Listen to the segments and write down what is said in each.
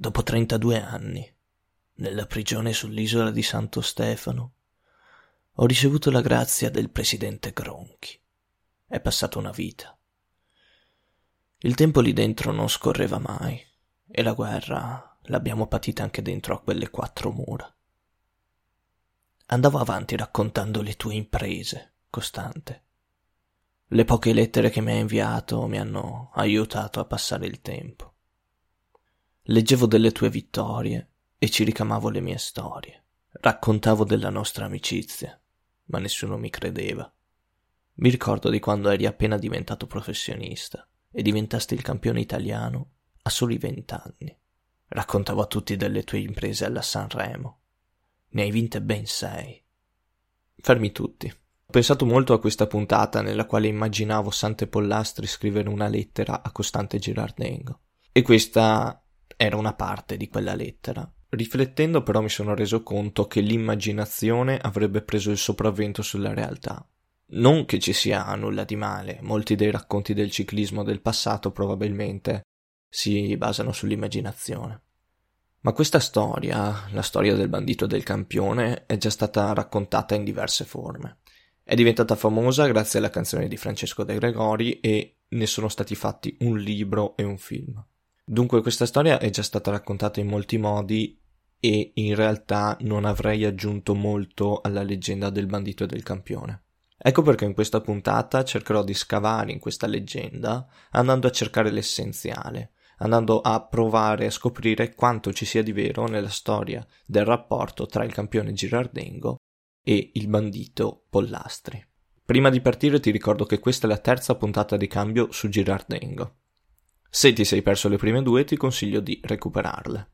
dopo 32 anni, nella prigione sull'isola di Santo Stefano, ho ricevuto la grazia del presidente Gronchi. È passata una vita. Il tempo lì dentro non scorreva mai e la guerra l'abbiamo patita anche dentro a quelle quattro mura. Andavo avanti raccontando le tue imprese, Costante. Le poche lettere che mi hai inviato mi hanno aiutato a passare il tempo. Leggevo delle tue vittorie e ci ricamavo le mie storie. Raccontavo della nostra amicizia, ma nessuno mi credeva. Mi ricordo di quando eri appena diventato professionista e diventasti il campione italiano a soli vent'anni. Raccontavo a tutti delle tue imprese alla Sanremo. Ne hai vinte ben sei. Fermi tutti. Ho pensato molto a questa puntata nella quale immaginavo Sante Pollastri scrivere una lettera a Costante Girardengo. E questa era una parte di quella lettera. Riflettendo però mi sono reso conto che l'immaginazione avrebbe preso il sopravvento sulla realtà. Non che ci sia nulla di male, molti dei racconti del ciclismo del passato probabilmente si basano sull'immaginazione. Ma questa storia, la storia del bandito del campione, è già stata raccontata in diverse forme. È diventata famosa grazie alla canzone di Francesco De Gregori e ne sono stati fatti un libro e un film. Dunque questa storia è già stata raccontata in molti modi e in realtà non avrei aggiunto molto alla leggenda del bandito e del campione. Ecco perché in questa puntata cercherò di scavare in questa leggenda andando a cercare l'essenziale, andando a provare a scoprire quanto ci sia di vero nella storia del rapporto tra il campione Girardengo e il bandito Pollastri. Prima di partire ti ricordo che questa è la terza puntata di cambio su Girardengo. Se ti sei perso le prime due ti consiglio di recuperarle.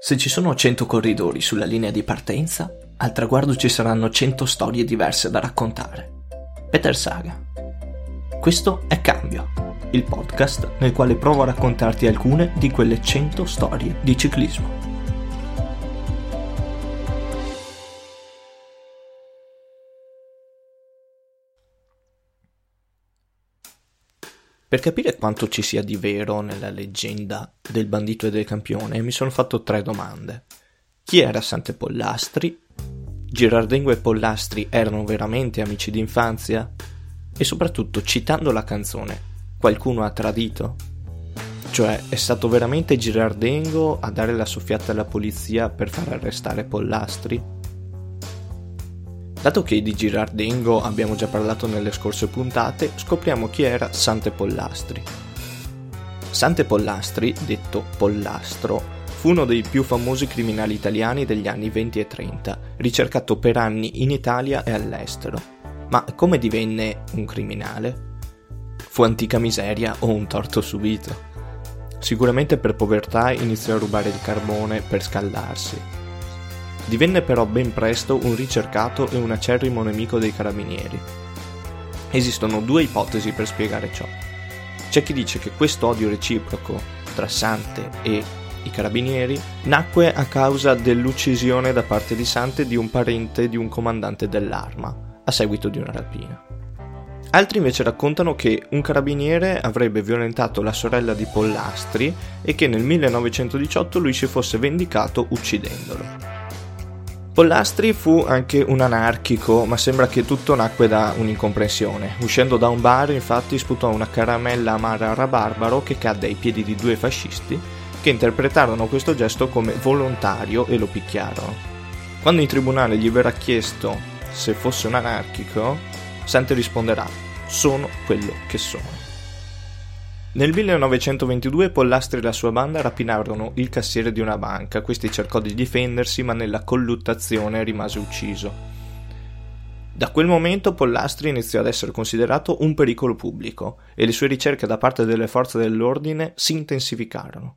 Se ci sono 100 corridori sulla linea di partenza, al traguardo ci saranno 100 storie diverse da raccontare. Peter Saga. Questo è Cambio il podcast nel quale provo a raccontarti alcune di quelle 100 storie di ciclismo. Per capire quanto ci sia di vero nella leggenda del bandito e del campione, mi sono fatto tre domande. Chi era Sante Pollastri? Girardengo e Pollastri erano veramente amici d'infanzia? E soprattutto, citando la canzone, qualcuno ha tradito? Cioè, è stato veramente Girardengo a dare la soffiata alla polizia per far arrestare Pollastri? Dato che di Girardengo abbiamo già parlato nelle scorse puntate, scopriamo chi era Sante Pollastri. Sante Pollastri, detto Pollastro, fu uno dei più famosi criminali italiani degli anni 20 e 30, ricercato per anni in Italia e all'estero. Ma come divenne un criminale? Fu antica miseria o un torto subito. Sicuramente per povertà iniziò a rubare il carbone per scaldarsi. Divenne però ben presto un ricercato e un acerrimo nemico dei carabinieri. Esistono due ipotesi per spiegare ciò. C'è chi dice che questo odio reciproco tra Sante e i carabinieri nacque a causa dell'uccisione da parte di Sante di un parente di un comandante dell'arma, a seguito di una rapina. Altri invece raccontano che un carabiniere avrebbe violentato la sorella di Pollastri e che nel 1918 lui si fosse vendicato uccidendolo. Pollastri fu anche un anarchico, ma sembra che tutto nacque da un'incomprensione. Uscendo da un bar, infatti, sputò una caramella amara a rabarbaro che cadde ai piedi di due fascisti che interpretarono questo gesto come volontario e lo picchiarono. Quando in tribunale gli verrà chiesto se fosse un anarchico, Sante risponderà sono quello che sono. Nel 1922 Pollastri e la sua banda rapinarono il cassiere di una banca. Questi cercò di difendersi, ma nella colluttazione rimase ucciso. Da quel momento Pollastri iniziò ad essere considerato un pericolo pubblico e le sue ricerche da parte delle forze dell'ordine si intensificarono.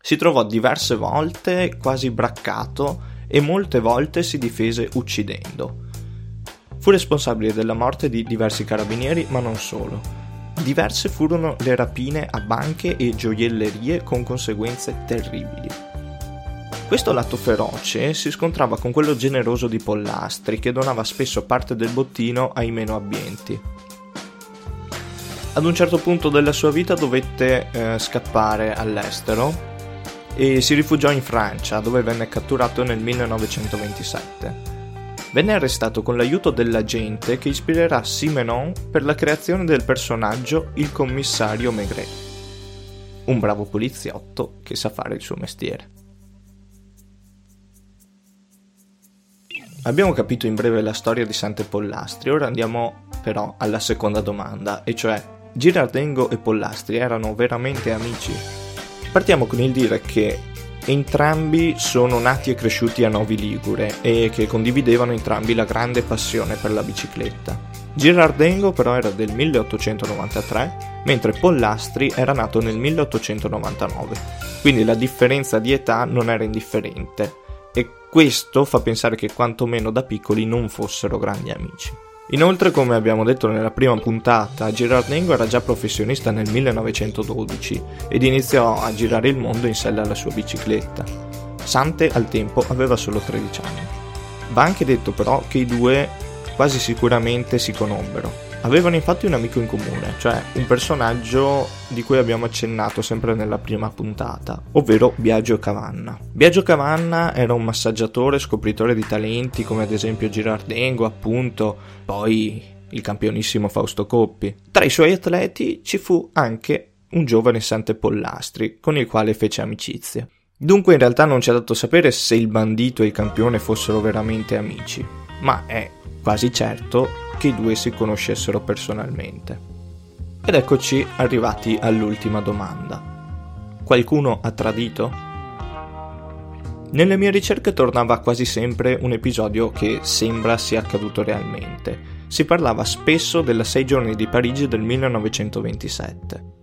Si trovò diverse volte quasi braccato e molte volte si difese uccidendo. Fu responsabile della morte di diversi carabinieri, ma non solo. Diverse furono le rapine a banche e gioiellerie con conseguenze terribili. Questo lato feroce si scontrava con quello generoso di Pollastri, che donava spesso parte del bottino ai meno abbienti. Ad un certo punto della sua vita dovette eh, scappare all'estero e si rifugiò in Francia, dove venne catturato nel 1927. Venne arrestato con l'aiuto dell'agente che ispirerà Simenon per la creazione del personaggio il commissario Maigret. Un bravo poliziotto che sa fare il suo mestiere. Abbiamo capito in breve la storia di Sante Pollastri, ora andiamo però alla seconda domanda, e cioè Girardengo e Pollastri erano veramente amici? Partiamo con il dire che entrambi sono nati e cresciuti a Novi Ligure e che condividevano entrambi la grande passione per la bicicletta. Girardengo però era del 1893, mentre Pollastri era nato nel 1899, quindi la differenza di età non era indifferente e questo fa pensare che quantomeno da piccoli non fossero grandi amici. Inoltre, come abbiamo detto nella prima puntata, Gerard Nengo era già professionista nel 1912 ed iniziò a girare il mondo in sella alla sua bicicletta. Sante al tempo aveva solo 13 anni. Va anche detto però che i due quasi sicuramente si conobbero Avevano infatti un amico in comune, cioè un personaggio di cui abbiamo accennato sempre nella prima puntata, ovvero Biagio Cavanna. Biagio Cavanna era un massaggiatore scopritore di talenti come ad esempio Girardengo, appunto, poi il campionissimo Fausto Coppi. Tra i suoi atleti ci fu anche un giovane Sante Pollastri, con il quale fece amicizia. Dunque in realtà non ci è dato sapere se il bandito e il campione fossero veramente amici, ma è quasi certo che i due si conoscessero personalmente. Ed eccoci arrivati all'ultima domanda. Qualcuno ha tradito? Nelle mie ricerche tornava quasi sempre un episodio che sembra sia accaduto realmente. Si parlava spesso della 6 giorni di Parigi del 1927.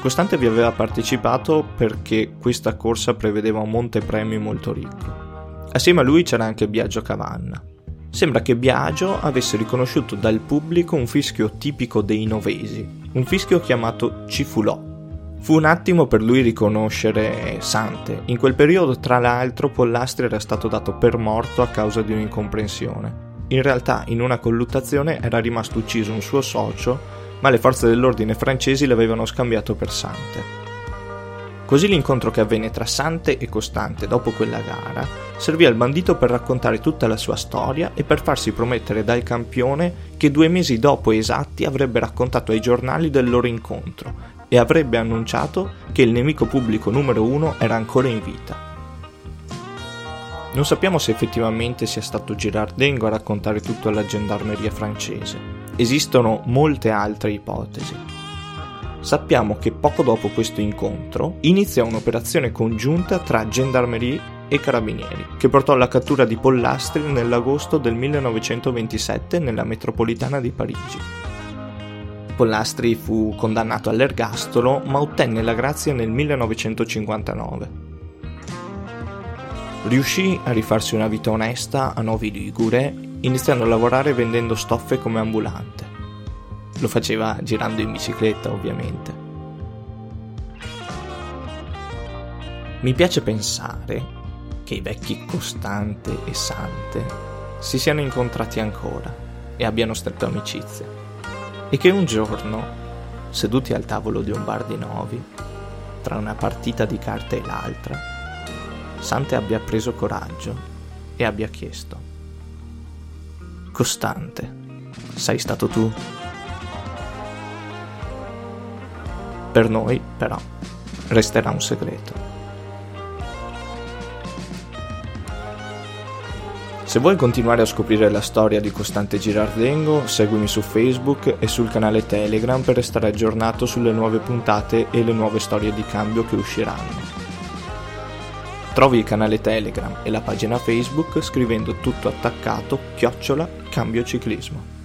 Costante vi aveva partecipato perché questa corsa prevedeva un montepremi molto ricco. Assieme a lui c'era anche Biagio Cavanna. Sembra che Biagio avesse riconosciuto dal pubblico un fischio tipico dei novesi, un fischio chiamato cifulò. Fu un attimo per lui riconoscere Sante. In quel periodo, tra l'altro, Pollastri era stato dato per morto a causa di un'incomprensione. In realtà, in una colluttazione era rimasto ucciso un suo socio, ma le forze dell'ordine francesi l'avevano scambiato per Sante. Così l'incontro che avvenne tra Sante e Costante dopo quella gara servì al bandito per raccontare tutta la sua storia e per farsi promettere dal campione che due mesi dopo esatti avrebbe raccontato ai giornali del loro incontro e avrebbe annunciato che il nemico pubblico numero uno era ancora in vita. Non sappiamo se effettivamente sia stato Girardengo a raccontare tutto alla gendarmeria francese. Esistono molte altre ipotesi sappiamo che poco dopo questo incontro iniziò un'operazione congiunta tra gendarmerie e carabinieri, che portò alla cattura di Pollastri nell'agosto del 1927 nella metropolitana di Parigi. Pollastri fu condannato all'ergastolo, ma ottenne la grazia nel 1959. Riuscì a rifarsi una vita onesta a Novi Ligure, iniziando a lavorare vendendo stoffe come ambulante. Lo faceva girando in bicicletta, ovviamente. Mi piace pensare che i vecchi Costante e Sante si siano incontrati ancora e abbiano stretto amicizia e che un giorno, seduti al tavolo di un bar di Novi, tra una partita di carte e l'altra, Sante abbia preso coraggio e abbia chiesto Costante, sei stato tu? Per noi, però, resterà un segreto. Se vuoi continuare a scoprire la storia di Costante Girardengo, seguimi su Facebook e sul canale Telegram per restare aggiornato sulle nuove puntate e le nuove storie di cambio che usciranno. Trovi il canale Telegram e la pagina Facebook scrivendo tutto attaccato chiocciola cambio ciclismo.